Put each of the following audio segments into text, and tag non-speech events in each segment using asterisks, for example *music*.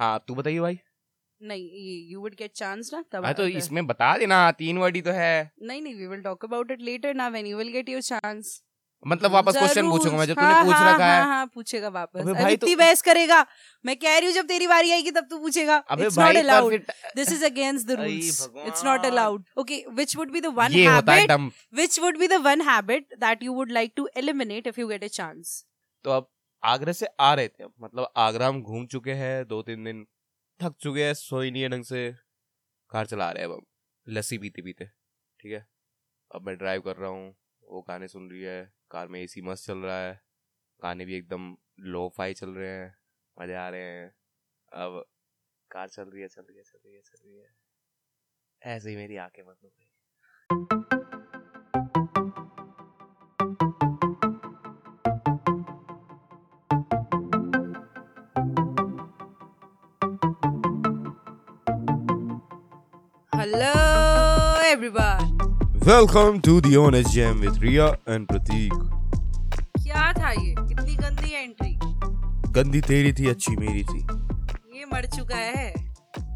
हाँ तू बताइए भाई। नहीं यू वुड गेट चांस ना तब हाँ तो इसमें बता देना तीन वर्ड ही तो है। नहीं नहीं we will talk about it later ना when you will get your chance मतलब वापस क्वेश्चन पूछूँगा मैं जो हाँ, तूने पूछ हाँ, रखा है। हाँ, हाँ, पूछेगा वापस। अबे भाई तो- इतनी बहस करेगा। मैं कह रही हूँ जब तेरी बारी आएगी तब तू पूछेगा। It's not allowed this is against the rules it's not allowed okay which would be the one habit which would be the one habit that you would like to eliminate if you get a chance तो अब आगरा से आ रहे थे। मतलब आगरा हम घूम चुके हैं, दो तीन दिन थक चुके हैं, सोई नहीं है ढंग से। कार चला रहे हैं अब लस्सी पीते पीते, ठीक है? अब मैं ड्राइव कर रहा हूँ, वो गाने सुन रही है, कार में एसी मस्त चल रहा है, गाने भी एकदम लो फाई चल रहे हैं, मज़े आ रहे हैं। अब कार चल रही है, चल रही है, चल रही है, चल रही है। ऐसे ही मेरी आँखें बंद हो गई। Welcome to the honest jam with Riya and Prateek क्या था ये? इतनी गंदी एंट्री गंदी तेरी थी अच्छी मेरी थी। ये मर चुका है।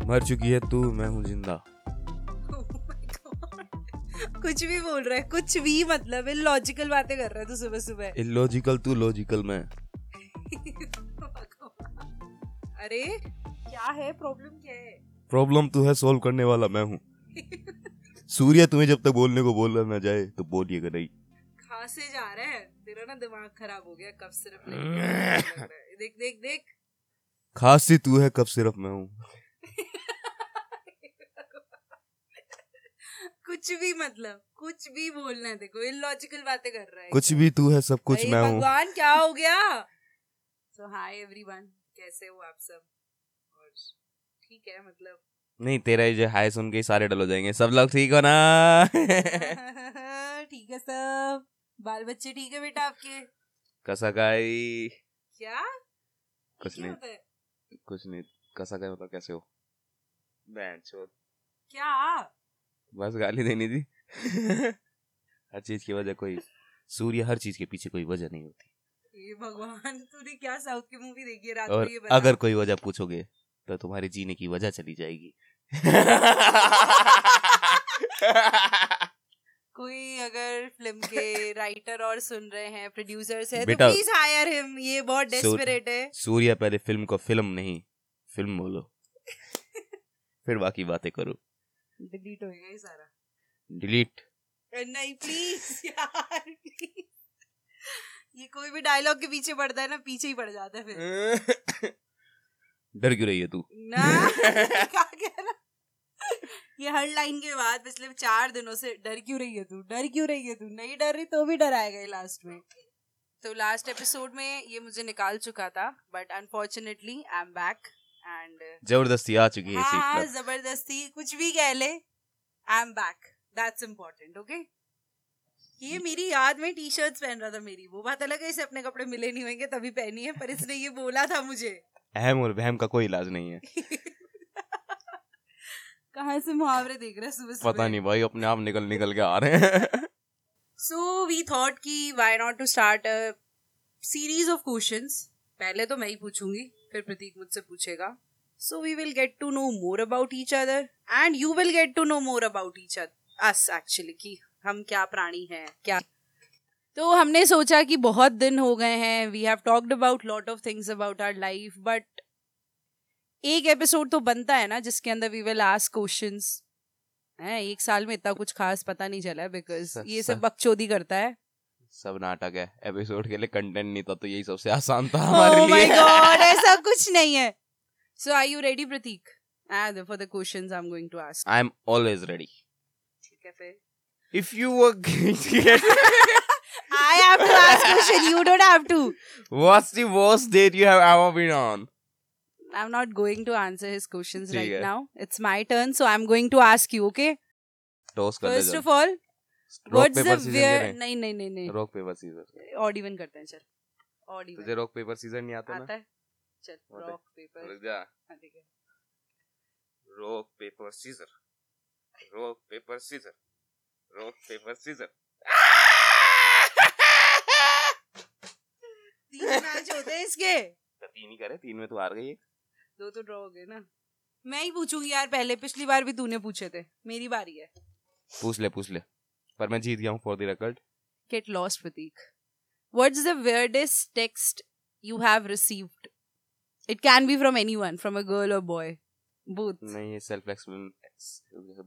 मर चुकी है तू मैं हूँ ज़िंदा। Oh my God. कुछ भी बोल रहा है कुछ भी मतलब लॉजिकल बातें कर रहा है तू सुबह सुबह। इलॉजिकल तू लॉजिकल मैं। *laughs* अरे क्या है? प्रॉब्लम क्या है? प्रॉब्लम तू है सॉल्व करने वाला मैं हूँ। सूर्य तुम्हें जब तक बोलने को बोला ना जाए तो बोलिएगा नहीं खांसे जा रहा है। तेरा ना दिमाग खराब हो गया कब सिर्फ़ है। देख देख देख। खांसी तू है कब सिर्फ़ मैं हूँ। *laughs* कुछ भी मतलब कुछ भी बोलना है देखो इलॉजिकल बातें कर रहा है। कुछ भी तू है सब कुछ मैं हूँ। भगवान क्या हो गया? सो हाय एवरीवन कैसे हो आप सब? और ठीक है मतलब नहीं तेरा ये जो हाय सुन के सारे डल हो जाएँगे। सब लोग ठीक हो ना? *laughs* ठीक है सब। बाल बच्चे ठीक है बेटा आपके? कसा गाई क्या? कुछ नहीं। कुछ नहीं। कसा गाई मतलब कैसे हो? क्या? बस गाली देनी थी। *laughs* हर चीज़ की वजह कोई सूर्य हर चीज़ के पीछे कोई वजह नहीं होती। ये भगवान तूने क्या साउथ की मूवी देखी है? रात और को ये बता। अगर कोई वजह पूछोगे तो तुम्हारे जीने की वजह चली जाएगी। कोई अगर फ़िल्म के राइटर और सुन रहे हैं प्रोड्यूसर्स है तो प्लीज़ हायर हिम ये बहुत डेस्परेट है। सूर्य पहले फ़िल्म को फ़िल्म नहीं फ़िल्म बोलो। फिर बाकी बातें करो। डिलीट होएगा ये सारा। डिलीट नहीं प्लीज़ *laughs* यार please. ये कोई भी डायलॉग के पीछे पड़ता है ना पीछे ही पड़ जाता है फिर। *coughs* डर क्यों रही है तू? ना *laughs* क्या ये हर लाइन के बाद पिछले चार दिनों से डर क्यों रही है तू? डर क्यों रही है तू? नहीं डर रही तो भी डराएगा ये लास्ट में। तो लास्ट एपिसोड में ये मुझे निकाल चुका था but unfortunately I am back and ज़बरदस्ती आ चुकी है हाँ हाँ ज़बरदस्ती कुछ भी कह ले I am back that's important okay ये मेरी याद में टी शर्ट पहन रहा था मेरी। वो बात अलग है इसे अपने कपड़े मिले नहीं होंगे तभी पहनी है पर इसने ये बोला था मुझे। अहम और वहम का कोई इलाज नहीं है। *laughs* कहाँ से मुहावरे देख रहे हैं सुबह सुबह? पता नहीं भाई अपने आप निकल निकल के आ रहे हैं। सो वी थॉट कि why not to start a series of questions पहले तो मैं ही पूछूँगी फिर प्रतीक मुझसे पूछेगा। So we will get to know more about each other and you will get to know more about each other us actually कि हम क्या प्राणी हैं क्या तो हमने सोचा कि बहुत दिन हो गए हैं we have talked about lot of things about our life but एक एपिसोड तो बनता है ना जिसके अंदर वी विल आस्क क्वेश्चंस है एक साल में इतना कुछ खास पता नहीं चला बिकॉज़ ये सब बकचोदी करता है। सब नाटक है एपिसोड के लिए कंटेंट नहीं था तो यही सबसे आसान था oh हमारे लिए। God *laughs* ऐसा कुछ नहीं है। So are you ready Prateek and for the questions i'm going to ask. I am always ready ठीक है फिर? If you were i have to ask question you don't have to. What's the worst date you have ever been on? I'm not going to answer his questions right है। now. It's my turn so i'm going to ask you okay? Toss कर first of all what's the weird नहीं। नहीं नहीं नहीं rock paper scissor odd even करते हैं चल। Odd even तुझे रॉक पेपर सीजर नहीं आता ना? आता है? चल आता है। रॉक पेपर रुक जा। हाँ ठीक है। Rock paper scissor rock paper scissor rock paper scissor तीन मैच होते हैं इसके। तो तीन ही करे तीन में तो हार गई एक। दो तो ड्रॉ हो गए ना। मैं ही पूछूँगी यार पहले पिछली बार भी तूने पूछे थे। मेरी बारी है। पूछ ले पूछ ले। पर मैं जीत गया हूँ for the record get lost pratik what's the weirdest text you have received? It can be from anyone from a girl or boy. Both. नहीं ये सेल्फ एक्सप्लेन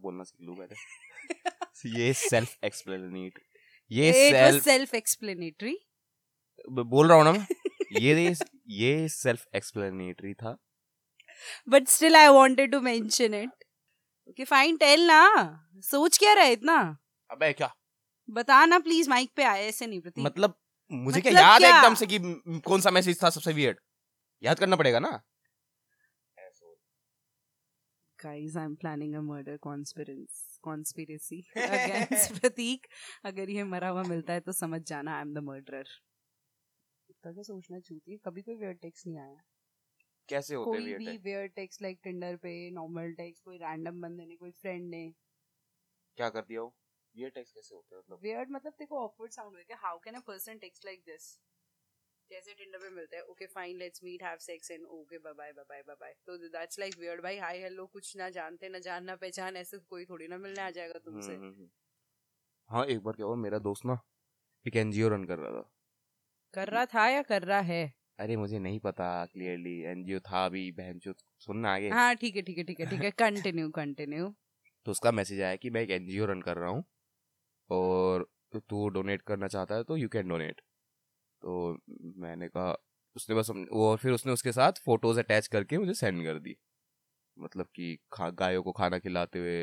बोलना सीख लूँ पहले। ये सेल्फ एक्सप्लेनेट ये सेल्फ explanatory बोल रहा हूँ ना मैं ये ये सेल्फ एक्सप्लेनेटरी था। But still i wanted to mention it. Okay fine tell ना। सोच क्या रहा है इतना? अबे क्या? बता ना प्लीज़ माइक पे आए ऐसे नहीं प्रतीक। मतलब मुझे मतलब क्या याद है क्या? एकदम से कि कौन सा मैसेज था सबसे वियर्ड याद करना पड़ेगा ना? Guys i'm planning a murder conspiracy conspiracy against *laughs* pratik अगर ये मरा हुआ मिलता है तो समझ जाना आई एम द मर्डरर इतना क्या सोचना चाहिए कभी कोई वेयर टेक्स्ट नहीं आया। कैसे होते कोई भी? वेयर टेक्स्ट लाइक टिंडर पे नॉर्मल टेक्स्ट कोई रैंडम बंदे ने कोई फ्रेंड ने। क्या कर दिया हो ये टेक्स्ट कैसे होते हैं मतलब? वियर्ड मतलब देखो ऑकवर्ड साउंड हुआ कि how can a person text like this जैसे टिंडर पे मिलता है okay fine let's meet have sex and okay bye bye bye bye bye तो दैट्स लाइक वियर्ड भाई हाय हेलो कुछ ना जानते ना जान ना पहचान ऐसे कोई थोड़ी ना मिलने आ जाएगा तुमसे। हम्म, हम्म, हम्म। हाँ एक बार क्या हुआ मेरा दोस्त ना एक एनजीओ रन कर रहा था। कर रहा था या कर रहा है? अरे मुझे नहीं पता क्लियरली एनजीओ था अभी बहन जो सुनना आगे। हाँ ठीक है ठीक है ठीक है ठीक है कंटिन्यू कंटिन्यू *laughs* तो उसका मैसेज आया कि मैं एक एनजीओ रन कर रहा हूँ और तू डोनेट करना चाहता है तो यू कैन डोनेट तो मैंने कहा उसने बस वो फिर उसने उसके साथ फ़ोटोज़ अटैच करके मुझे सेंड कर दी। मतलब कि खा गायों को खाना खिलाते हुए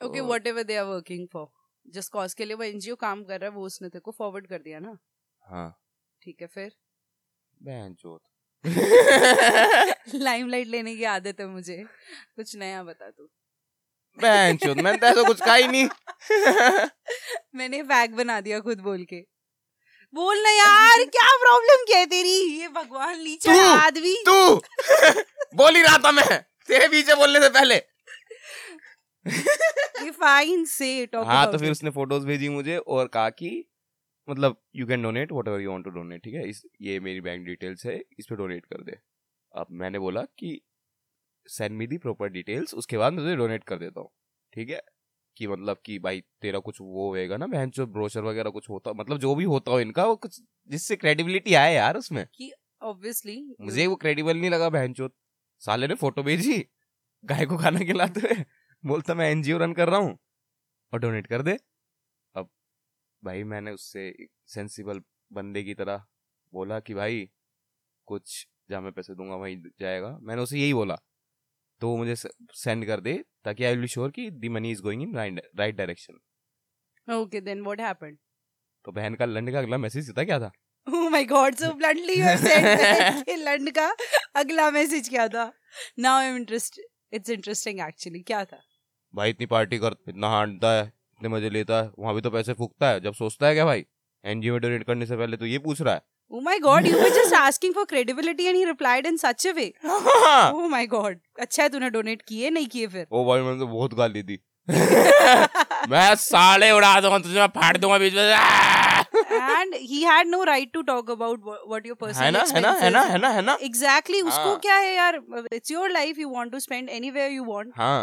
okay whatever they are working for जिस कॉज के लिए वो एनजीओ काम कर रहा है वो उसने तेरे को फॉरवर्ड कर दिया ना? हाँ। ठीक है फिर? बहन चोत। लाइमलाइट लेने की आदत है मुझे। कुछ नया बता तू बहन चोत मैंने तो ऐसा कुछ कहा ही नहीं। *laughs* मैंने बैग बना दिया खुद बोल के। बोल ना यार क्या प्रॉब्लम क्या है तेरी? ये भगवान लीचा आदमी। तू बोल ही रहा था मैं तेरे पीछे बोलने से पहले। *laughs* ये फाइन से टॉक हाँ तो फिर उसने फ़ोटोज़ भेजी मुझे और कहा कि मतलब you can donate whatever you want to donate ठीक है? इस ये मेरी बैंक डिटेल्स है इस पर डोनेट कर दे। अब मैंने बोला कि send me the proper details उसके बाद मैं तुझे डोनेट कर देता हूँ ठीक है? कि मतलब कि भाई तेरा कुछ वो होएगा ना बहन जो ब्रोशर वगैरह कुछ होता मतलब जो भी होता हो इनका वो कुछ जिससे क्रेडिबिलिटी आए यार उसमें। कि ऑब्वियसली मुझे वो क्रेडिबल नहीं लगा बहन चोत साले ने फ़ोटो भेजी गाय को खाना खिलाते हुए बोलता मैं एनजीओ रन कर रहा हूँ और डोनेट कर दे। भाई मैंने उससे सेंसिबल बंदे की तरह बोला कि भाई कुछ जहाँ मैं पैसे दूँगा वहीं जाएगा। मैंने उसे यही बोला। तो वो मुझे सेंड कर दे ताकि आई विल श्योर कि the money is going in right direction okay then what happened तो बहन का लंड का अगला मैसेज था क्या था? My god, so bluntly you have said *laughs* कि लंड का अगला मैसेज क्या था? Now I'm interested. It's interesting actually. क्या था? भाई इतनी पार्टी कर इतना हांडता है। इतने मज़े लेता है वहाँ भी तो पैसे फूकता है जब सोचता है क्या भाई एनजीओ में डोनेट करने से पहले तो ये पूछ रहा है Oh my god, you were just asking for credibility and he replied in such a way. Oh my god. अच्छा है तूने डोनेट किए नहीं किए फिर ओ भाई मैंने तो बहुत गाली दी मैं साले उड़ा दूँगा तुझे मैं फाड़ दूँगा बीच में and he had no right to talk about what, your personal है ना है ना है ना है ना है ना exactly उसको हाँ। क्या है यार it's your life you want to spend anywhere you want हाँ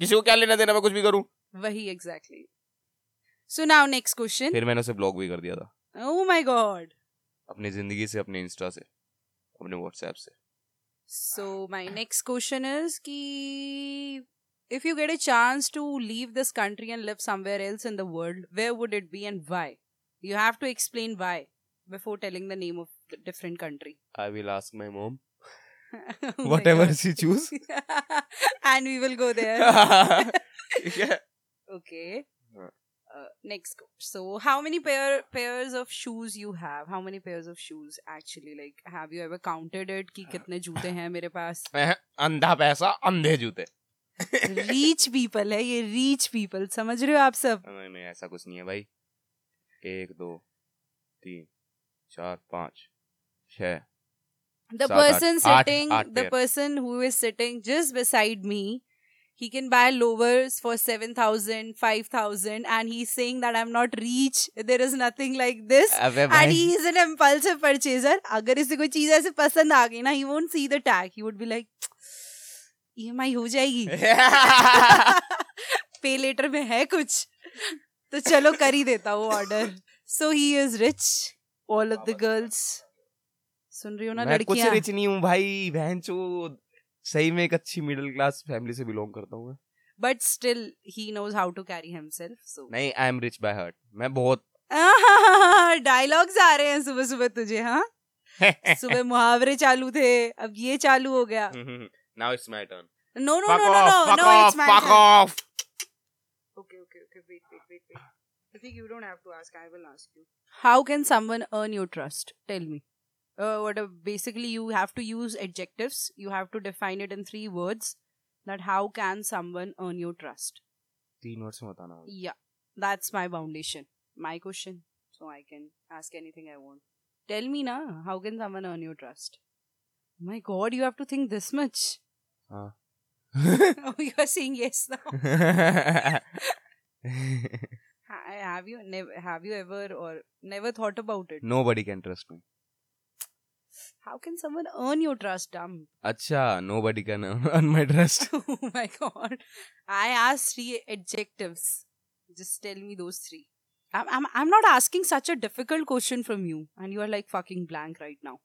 किसी को क्या लेना देना मैं कुछ भी करूँ वही exactly so now next question फिर मैंने उसे ब्लॉक भी कर दिया था oh my god अपनी ज़िंदगी से अपने इंस्टा से अपने व्हाट्सएप से my next question is ki if you get a chance to leave this country and live somewhere else in the world, where would it be and why? You have to explain why before telling the name of the different country. I will ask my mom Oh whatever God. She choose and we will go there. है Okay. हाँ. Uh, next. So how many pair pairs of shoes you have? How many pairs of shoes actually? Like, have you ever counted it? कि कितने जूते हैं मेरे पास? अंधा पैसा अंधे जूते रीच पीपल है ये रीच पीपल समझ रहे हो आप सब नहीं नहीं ऐसा कुछ नहीं है भाई एक दो तीन चार पाँच छह the सात, आठ, person आठ- sitting आठ the pair. person who is sitting just beside me he can buy lowers for 7000 5000 and he's saying that i'm not rich there is nothing like this अबे and भाई he is an impulsive purchaser अगर इसे कोई चीज ऐसे पसंद आ गई ना he won't see the tag he would be like EMI हो जाएगी *laughs* पे लेटर में है कुछ तो चलो कर ही देता वो order so he is rich all of the girls सुन रही हो ना मैं कुछ रिच नहीं हूँ भाई बहन सही में एक अच्छी मिडिल क्लास फैमिली से बिलोंग करता हूँ but still he knows how to carry himself so नहीं I am rich by heart मैं बहुत *laughs* डायलॉग्स आ रहे हैं सुबह सुबह तुझे हाँ *laughs* सुबह मुहावरे चालू थे अब ये चालू हो गया now it's my turn no no no no no no it's my fuck off Okay, okay, okay. Wait, wait, wait, wait. I think you don't have to ask. I will ask you. How can someone earn your trust? Tell me. Uh, what? A, basically, you have to use adjectives. You have to define it in three words. That how can someone earn your trust? तीन वर्ष में बताना मुझे। Yeah, that's my foundation. My question. So I can ask anything I want. Tell me now. How can someone earn your trust? My God, you have to think this much. हाँ *laughs* oh, you are saying yes now. *laughs* Ha- have you never have you ever or never thought about it nobody can trust me How can someone earn your trust dumb अच्छा nobody can earn my trust oh my god i asked three adjectives just tell me those three I'm, I'm i'm not asking such a difficult question from you and you are like fucking blank right now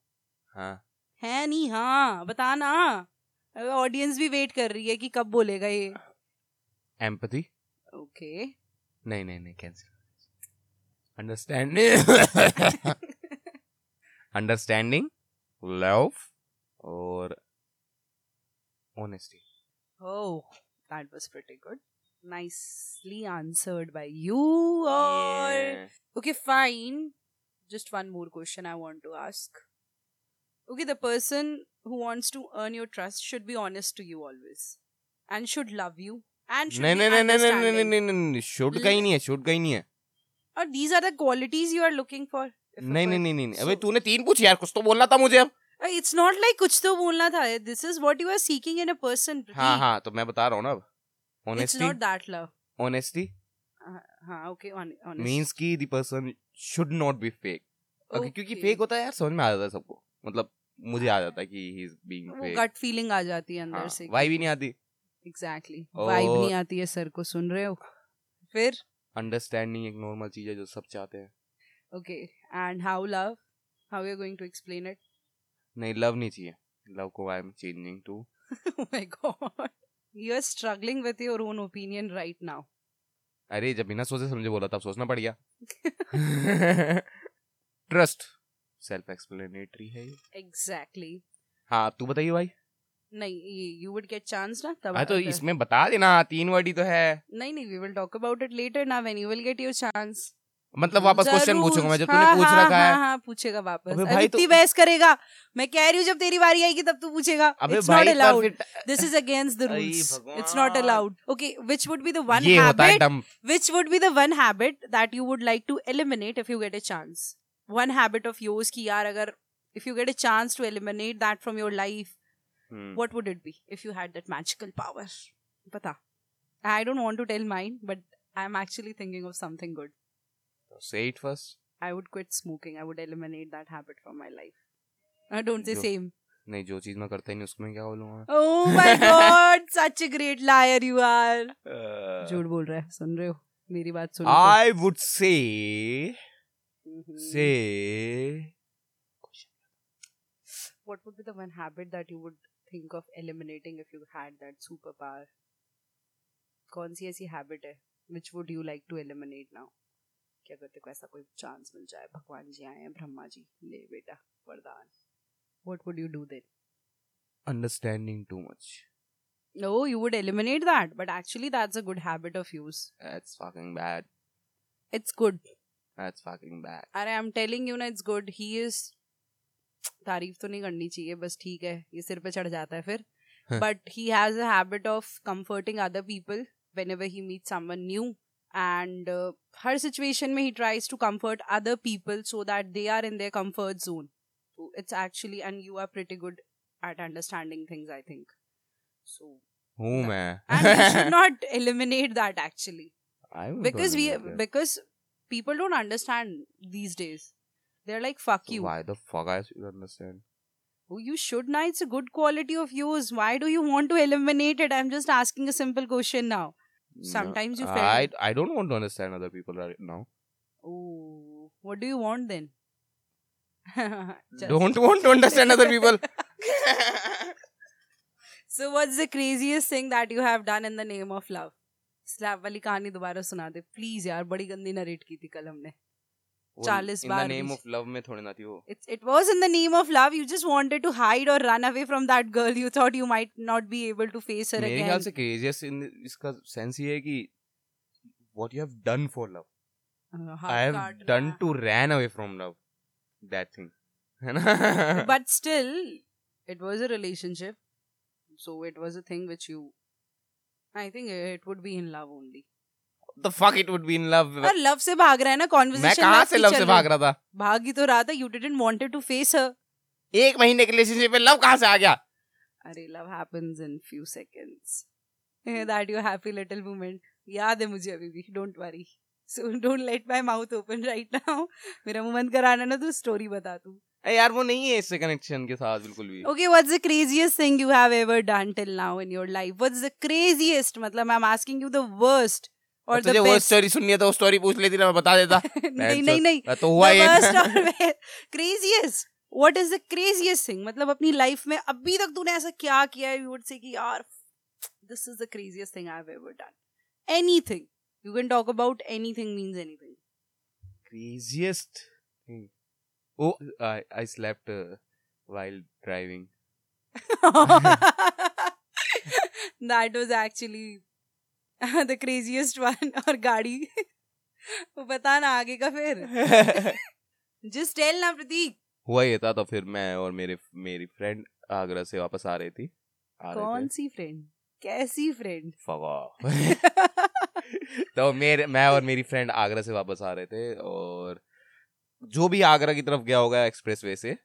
हाँ है नहीं हाँ बता ना audience भी wait कर रही है कि कब बोलेगा ये empathy ओके नहीं नहीं नहीं cancel understanding understanding लव और honesty Oh, that was pretty good. Nicely answered by you. Or Yeah. okay, fine. Just one more question I want to ask. Okay, the person who wants to earn your trust should be honest to you always, and should love you, and should नहीं be नहीं नहीं नहीं नहीं नहीं understanding. नहीं नहीं नहीं should का ही नहीं है शुड का ही नहीं है Or these are the qualities you are looking for. नहीं नहीं नहीं नहीं अबे तूने तीन पूछ यार कुछ तो बोलना था मुझे अब It's not like कुछ तो बोलना था. This is what you are seeking in a person. हाँ. हाँ तो मैं बता रहा हूँ ना अब honesty not that love. honesty Uh, हाँ, hon- honest. means कि the person should not be fake okay. क्योंकि फेक होता है यार समझ में आ जाता है सबको मतलब मुझे आ जाता है कि he is being fake gut feeling आ जाती है अंदर से वाई भी नहीं आती एग्जैक्टली और- वाइब नहीं आती है सर को सुन रहे हो फिर अंडरस्टैंडिंग एक नॉर्मल चीज़ है जो सब चाहते हैं okay and how love how you going to explain it नहीं लव नहीं चाहिए। लव को I am changing to my god you are struggling with your own opinion right now अरे जब बिना सोचे समझे बोला तब सोचना पड़ गया। ट्रस्ट सेल्फ एक्सप्लेनेटरी है एग्जैक्टली हाँ तू बताइए भाई। नहीं यू वुड गेट चांस ना तब हाँ तो इसमें बता देना तीन वर्ड ही तो है। नहीं नहीं we will talk about it later ना when you will get your chance मतलब वापस क्वेश्चन पूछूँगा मैं जब तूने पूछ रखा है। हाँ, पूछेगा वापस। अबे भाई इतनी तो- बहस करेगा। मैं कह रही हूँ जब तेरी बारी आएगी तब तू पूछेगा। अबे it's not allowed this is against the rules it's not allowed okay which would be the one habit which would be the one habit that you would like to eliminate if you get a chance one habit of yours की यार अगर if you get a chance to eliminate that from your life what would it be if you had that magical power पता I don't want to tell mine but I am actually thinking of something good say it first i would quit smoking i would eliminate that habit from my life i don't say जो- same नहीं जो चीज मैं करता ही नहीं उसको मैं क्या बोलूंगा oh my god such a great liar you are Uh, झूठ बोल रहा है सुन रहे हो मेरी बात सुन I would say Mhm. say what would be the one habit that you would think of eliminating if you had that superpower कौन सी ऐसी हैबिट है which would you like to eliminate now कि अगर तेरे को ऐसा कोई चांस मिल जाए? भगवान जी आए हैं ब्रह्मा जी ले बेटा वरदान। What would you do then understanding too much no you would eliminate that but actually that's a good habit of yours it's fucking bad it's good that's fucking bad are I am telling you ना it's good he is तारीफ़ तो नहीं करनी चाहिए बस ठीक है ये सिर पे चढ़ जाता है फिर। But he has a habit of comforting other people whenever he meets someone new and uh, her situation he tries to comfort other people so that they are in their comfort zone so it's actually and you are pretty good at understanding things i think so who man *laughs* and we should *laughs* not eliminate that actually because we because people don't understand these days they're like fuck so you why the fuck i should understand Oh, you should now. It's a good quality of yours. Why do you want to eliminate it? I'm just asking a simple question now. Sometimes you I felt- I don't want to understand other people right now. Oh, what do you want then? *laughs* Just- Don't want to understand other people. *laughs* So what's the craziest thing that you have done in the name of love? Slab वाली कहानी दोबारा सुना दे please यार बड़ी गंदी narrate की थी कल हमने चालीस बार नेम ऑफ़ लव में थोड़ी ना थी वो। It's it was in the name of love you just wanted to hide और run away from that girl you thought you might not be able to face her again मेरे ख्याल से craziest इन इसका सेंस ये है कि what you have done for love I have done to run away from love that thing है ना? But still it was a relationship so it was a thing which you I think it would be in love only the fuck it would be in love. और love से भाग रहा है ना conversation मैं कहाँ से लव से भाग रहा था? भाग ही तो रहा था you didn't wanted to face her एक महीने के रिलेशनशिप में लव कहाँ से आ गया? अरे love happens in few seconds that your happy little moment याद है मुझे अभी भी don't worry so don't let my mouth open right now मेरा मुँह बंद कराना ना तो स्टोरी बता तू। अरे यार वो नहीं है इससे कनेक्शन के साथ बिल्कुल भी। Okay, what's the craziest thing you have ever done till now in your life? What's the craziest? मतलब I'm asking you the worst. or और तुझे वो स्टोरी सुननी है तो स्टोरी पूछ लेती ना मैं बता देता। *laughs* नहीं नहीं नहीं। तो हुआ ये। Craziest what is the craziest thing मतलब अपनी लाइफ में अभी तक तूने ऐसा क्या किया है यू वुड से कि यार this is the craziest thing I have ever done anything you can talk about anything means anything craziest thing oh I I slept while driving that was actually *laughs* the craziest one *laughs* और गाड़ी। वो बता ना आगे का फिर। *laughs* Just tell ना प्रतीक। हुआ ये था तो फिर मैं और मेरे मेरी फ्रेंड आगरा से वापस आ रही थी। आ कौन सी फ्रेंड कैसी फ्रेंड तो मेरे मैं और मेरी फ्रेंड आगरा से वापस आ रहे थे और जो भी आगरा की तरफ़ गया होगा एक्सप्रेस वे से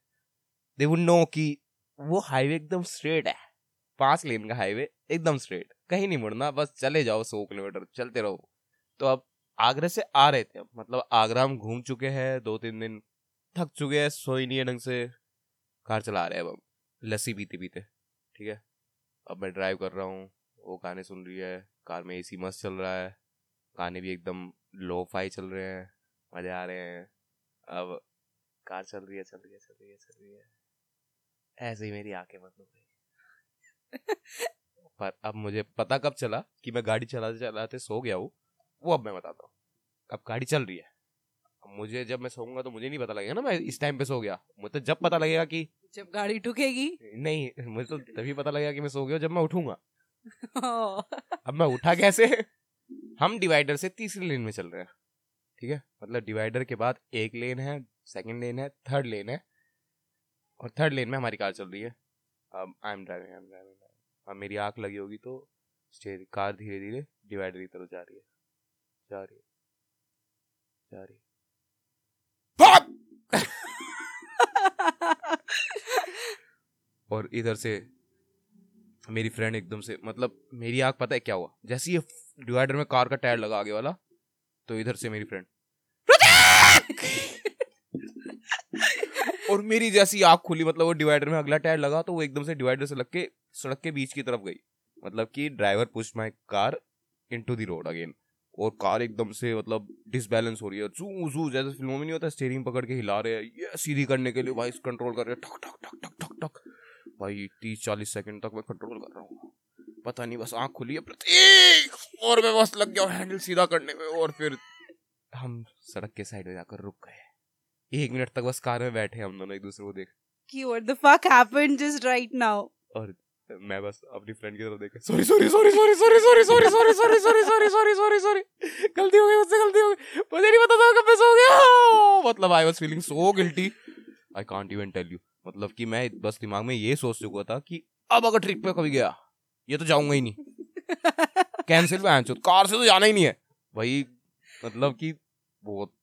दे वुड नो कि वो हाईवे एकदम स्ट्रेट है। पाँच लेन का हाईवे एकदम स्ट्रेट कहीं नहीं मुड़ना, बस चले जाओ सौ किलोमीटर, चलते रहो। तो अब आगरा से आ रहे थे मतलब आगरा हम घूम चुके हैं, दो तीन दिन थक चुके हैं, सोई नहीं है ढंग से। कार चला रहे हैं अब लस्सी पीते पीते, ठीक है? अब मैं ड्राइव कर रहा हूँ, वो गाने सुन रही है, कार में एसी मस्त चल रहा है, गाने भी एकदम लो फाई चल रहे हैं, मज़े आ रहे हैं। अब कार चल रही है, चल रही है, चल रही है, चल रही है। ऐसे ही मेरी आँखें बंद हो गई। पर अब मुझे पता कब चला कि मैं गाड़ी चलाते चलाते सो गया हूँ वो अब मैं बताता हूँ। अब गाड़ी चल रही है। अब मुझे जब मैं सोऊँगा तो मुझे नहीं पता लगेगा ना मैं इस टाइम पे सो गया। मुझे तो जब पता लगेगा कि जब गाड़ी ठुकेगी। नहीं मुझे तो तभी पता लगेगा कि मैं सो गया जब मैं उठूँगा। अब मैं उठा कैसे? हम डिवाइडर से तीसरी लेन में चल रहे हैं। ठीक है? मतलब डिवाइडर के बाद एक लेन है सेकंड लेन है थर्ड लेन है। और थर्ड लेन में हमारी कार चल रही है। अब I am driving I am driving अब मेरी आँख लगी होगी तो स्टेयर कार धीरे धीरे डिवाइडर की तरफ़ जा रही है। जा रही है। जा रही है। *laughs* और इधर से मेरी फ्रेंड एकदम से मतलब मेरी आँख पता है क्या हुआ? जैसे ये डिवाइडर में कार का टायर लगा आगे वाला तो इधर से मेरी फ्रेंड और मेरी जैसी आँख खुली मतलब वो डिवाइडर में अगला टायर लगा तो वो एकदम से डिवाइडर से लग के सड़क के बीच की तरफ़ गई। मतलब कि driver push my car into the road again और कार एकदम से मतलब डिसबैलेंस हो रही है। जू जू जैसे फ़िल्मों में नहीं होता स्टेयरिंग पकड़ के हिला रहे हैं। ये सीधी करने के लिए भाई कंट्रोल कर रहे हैं। ठक ठक ठक ठक ठक ठक। भाई तीस चालीस सेकंड तक मैं कंट्रोल कर रहा हूँ। पता नहीं बस आँख खुली है प्रतीक। और मैं बस लग गया हैंडल सीधा करने में। और फिर हम सड़क के साइड में जाकर रुक गए। एक मिनट तक बस कार में बैठे हम दोनों एक दूसरे को देख। कि what the fuck happened just right now? और मैं बस अपनी फ्रेंड की तरफ़ देखा sorry sorry sorry sorry sorry sorry sorry sorry sorry sorry sorry sorry sorry sorry गलती हो गई मुझसे गलती हो गई मुझे नहीं पता था कब मैं सो गया मतलब I was feeling so guilty I can't even tell you मतलब कि मैं बस दिमाग में ये सोच चुका था कि अब अगर ट्रिप पे कभी गया ये तो जाऊँगा ही नहीं कैंसिल पे आंचो कार से तो जाना ही नहीं है भाई मतलब कि बहुत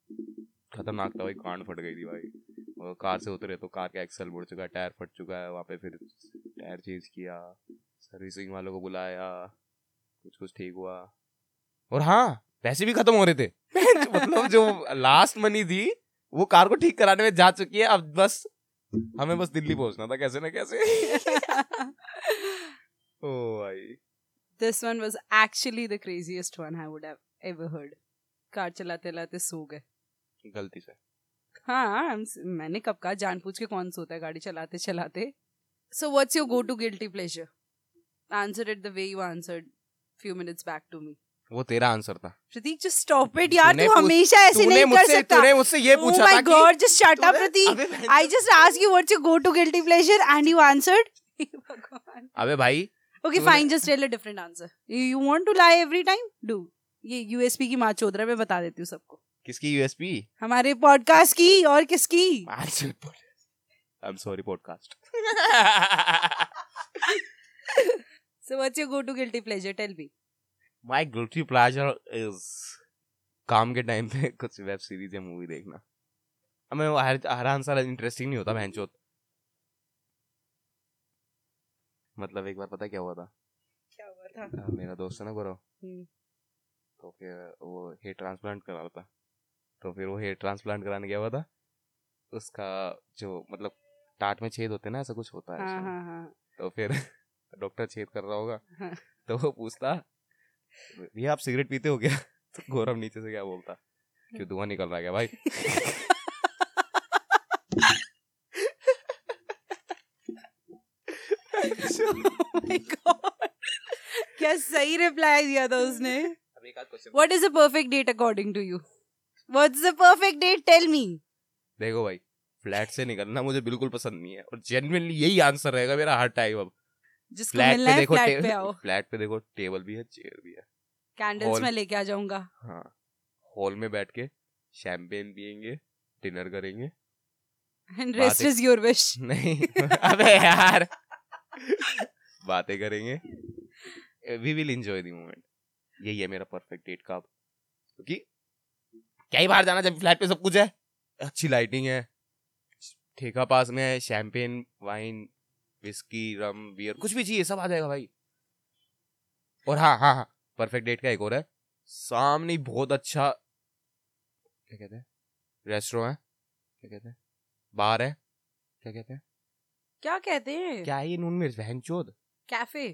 खतरनाक था भाई कांड फट गई थी भाई कार से उतरे तो कार का एक्सल मुड़ चुका है टायर फट चुका है वहाँ पे फिर टायर चेंज किया सर्विसिंग वालों को बुलाया कुछ कुछ ठीक हुआ। और हाँ पैसे भी खत्म हो रहे थे। *laughs* मतलब जो लास्ट मनी थी वो कार को ठीक कराने में जा चुकी है अब बस हमें बस दिल्ली पहुँचना था कैसे ना कैसे। *laughs* ओ भाई। This one was actually the craziest one I would have ever heard. Car चलाते चलाते सो गए। गलती से। हाँ मैंने कब कहा जान पूछ के कौन सोता है गाड़ी चलाते चलाते सो what's your go to guilty pleasure answer it the way you answered few minutes back to me वो तेरा आंसर था प्रतीक जस्ट स्टॉप इट यार तू हमेशा ऐसे नहीं कर सकता तूने मुझसे ये Oh पूछा था कि god just shut up तूने- प्रतीक just asked you what's your go to guilty pleasure and you answered भगवान अबे भाई fine. Just tell a different answer. You, you want to lie every time? Do. ये USP की माँ चौधरा मैं बता देती हूँ सबको किसकी यूएसपी हमारे पॉडकास्ट की और किसकी? I am sorry podcast so what's your go to guilty pleasure tell me my guilty pleasure is काम के टाइम पे कुछ वेब सीरीज़ या मूवी देखना। हमें वो हर हर आंसर इंटरेस्टिंग नहीं होता बहनचोद। मतलब एक बार पता क्या हुआ था? क्या हुआ था? मेरा दोस्त है ना गोरो हम्म। तो फिर वो हेयर ट्रांसप्लांट करा रहा था तो फिर वो हेयर ट्रांसप्लांट कराने गया हुआ था। उसका जो मतलब टाट में छेद होते हैं ना ऐसा कुछ होता है हाँ हाँ हाँ। तो फिर *laughs* डॉक्टर छेद कर रहा होगा। हाँ। तो वो पूछता भैया आप सिगरेट पीते हो क्या? तो गौरव नीचे से क्या बोलता क्यों धुआँ निकल रहा है क्या भाई? *laughs* Oh my God. क्या सही रिप्लाई दिया था उसने। अब एक question what is a perfect date according to you what's the perfect date tell me देखो भाई फ्लैट से निकलना मुझे बिल्कुल पसंद नहीं है और जेन्युइनली यही आंसर रहेगा मेरा हर टाइम अब। जिसको फ्लैट मिलना पे है देखो फ्लैट पे आओ। फ्लैट पे देखो टेबल भी है चेयर भी है। कैंडल्स मैं लेके आ जाऊँगा। हाँ हॉल में बैठ के शैम्पेन पियेंगे डिनर करेंगे। And rest is your wish नहीं अबे यार। बातें करेंगे। We will enjoy the moment यही है मेरा परफेक्ट डेट का अब। क्योंकि क्या ही बाहर जाना जब फ्लैट पे सब कुछ है। अच्छी लाइटिंग है। ठेका पास में है champagne wine whisky rum beer कुछ भी चाहिए सब आ जाएगा भाई। और हाँ हाँ हाँ परफेक्ट डेट का एक और है। सामने बहुत अच्छा क्या कहते हैं रेस्टोरेंट है क्या कहते हैं बार है क्या कहते हैं। क्या कहते हैं? क्या है ये नून मिर्च बहन चोद? कैफ़े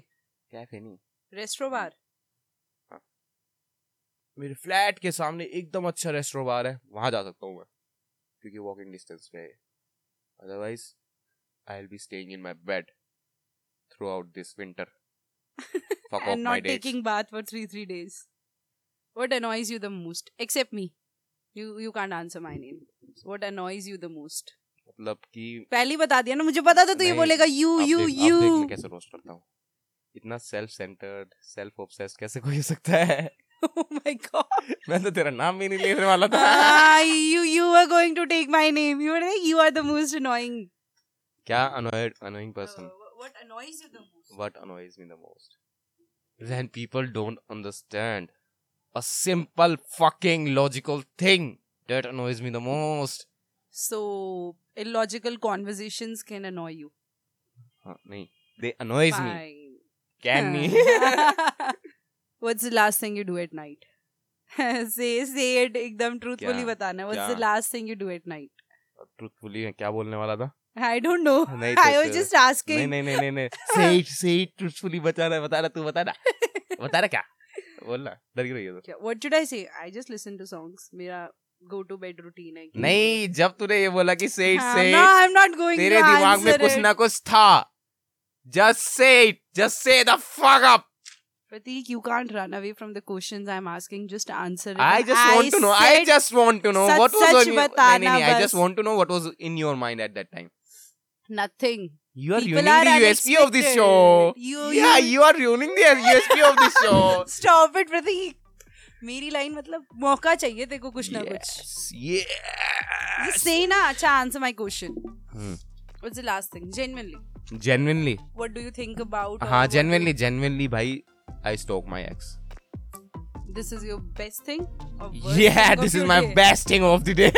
कैफ़े नहीं। रेस्टो बार मेरे फ्लैट के सामने एकदम अच्छा रेस्टोरेंट बार है वहाँ जा सकता हूँ मैं क्योंकि वॉकिंग डिस्टेंस पे है। Otherwise I will be staying in my bed throughout this winter off and my not dates taking bath for three three days. What annoys you the most? Except me. You you can't answer my name. What annoys you the मतलब कि पहले बता दिया ना मुझे पता था तो ये बोलेगा यू यू यू मैं कैसे रोस्ट करता हूँ। इतना सेल्फ सेंटर्ड सेल्फ ऑब्सेस्ड कैसे कोई हो सकता है? Oh my god मैं तो तेरा नाम भी नहीं लेने वाला था ah, you were going to take my name you were like you are the most annoying क्या annoying person Uh, what annoys you the most what annoys me the most when people don't understand a simple fucking logical thing that annoys me the most so illogical conversations can annoy you हाँ, नहीं they annoys me fine can me what's the last thing you do at night say say it एकदम truthfully बताना what's the क्या? last thing you do at night truthfully मैं क्या बोलने वाला था I don't know नहीं I तो was just नहीं asking नहीं नहीं नहीं नहीं say it say it truthfully बता रहा बता रहा तू बता रहा बता रहा क्या बोलना डर क्यों रही है तू what should I say I just listen to songs मेरा go to bed routine है नहीं जब तूने ये बोला कि say it हाँ, say no it I'm not going तेरे दिमाग में कुछ ना कुछ था just say it just say the fuck up Pratik, you can't run away from the questions I'm asking. Just answer it. I just want to know. I just want to know such what was on your, नहीं, नहीं, I just want to know what was in your mind at that time. nothing. You are People ruining are the USP of this show. You- yeah, you- you are ruining the USP of this show. Stop it, Pratik. मेरी line मतलब मौका चाहिए को कुछ ना कुछ Yes, yes. से ना अच्छा answer my question Hmm. What's the last thing genuinely Genuinely. What do you think about हाँ genuinely genuinely भाई I stalk my ex. This is your best thing? yeah, thing this is my day? best thing of the day.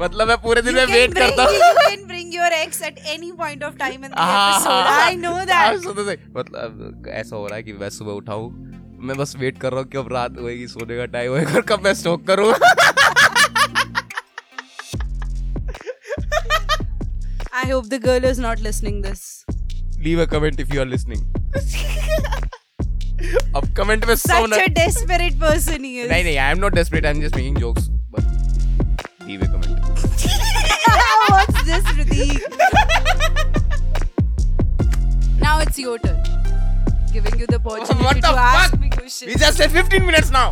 मतलब मैं पूरे दिन में wait करता हूँ you can bring your ex at any point of time in the episode I know that मतलब ऐसा हो रहा है कि मैं सुबह उठाऊं मैं बस वेट कर रहा हूँ कि अब रात होएगी सोने का टाइम होएगा और कब मैं स्टॉक करूँ I hope the girl is not listening this leave a comment if you are listening *laughs* अब कमेंट में सौ Such a desperate person he is. नहीं नहीं I am not desperate I am just making jokes but leave a comment What's this, Pratik? now it's your turn. Giving you the opportunity What to the ask fuck? me We questions. just said 15 minutes now.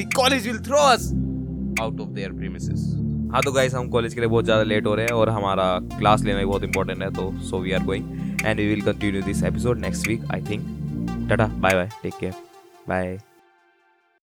The college will throw us out of their premises. हाँ तो guys हम college के लिए बहुत ज़्यादा late हो रहे हैं और हमारा क्लास लेना भी बहुत इंपॉर्टेंट है तो so we are going and we will continue this episode next week I think tata bye bye take care bye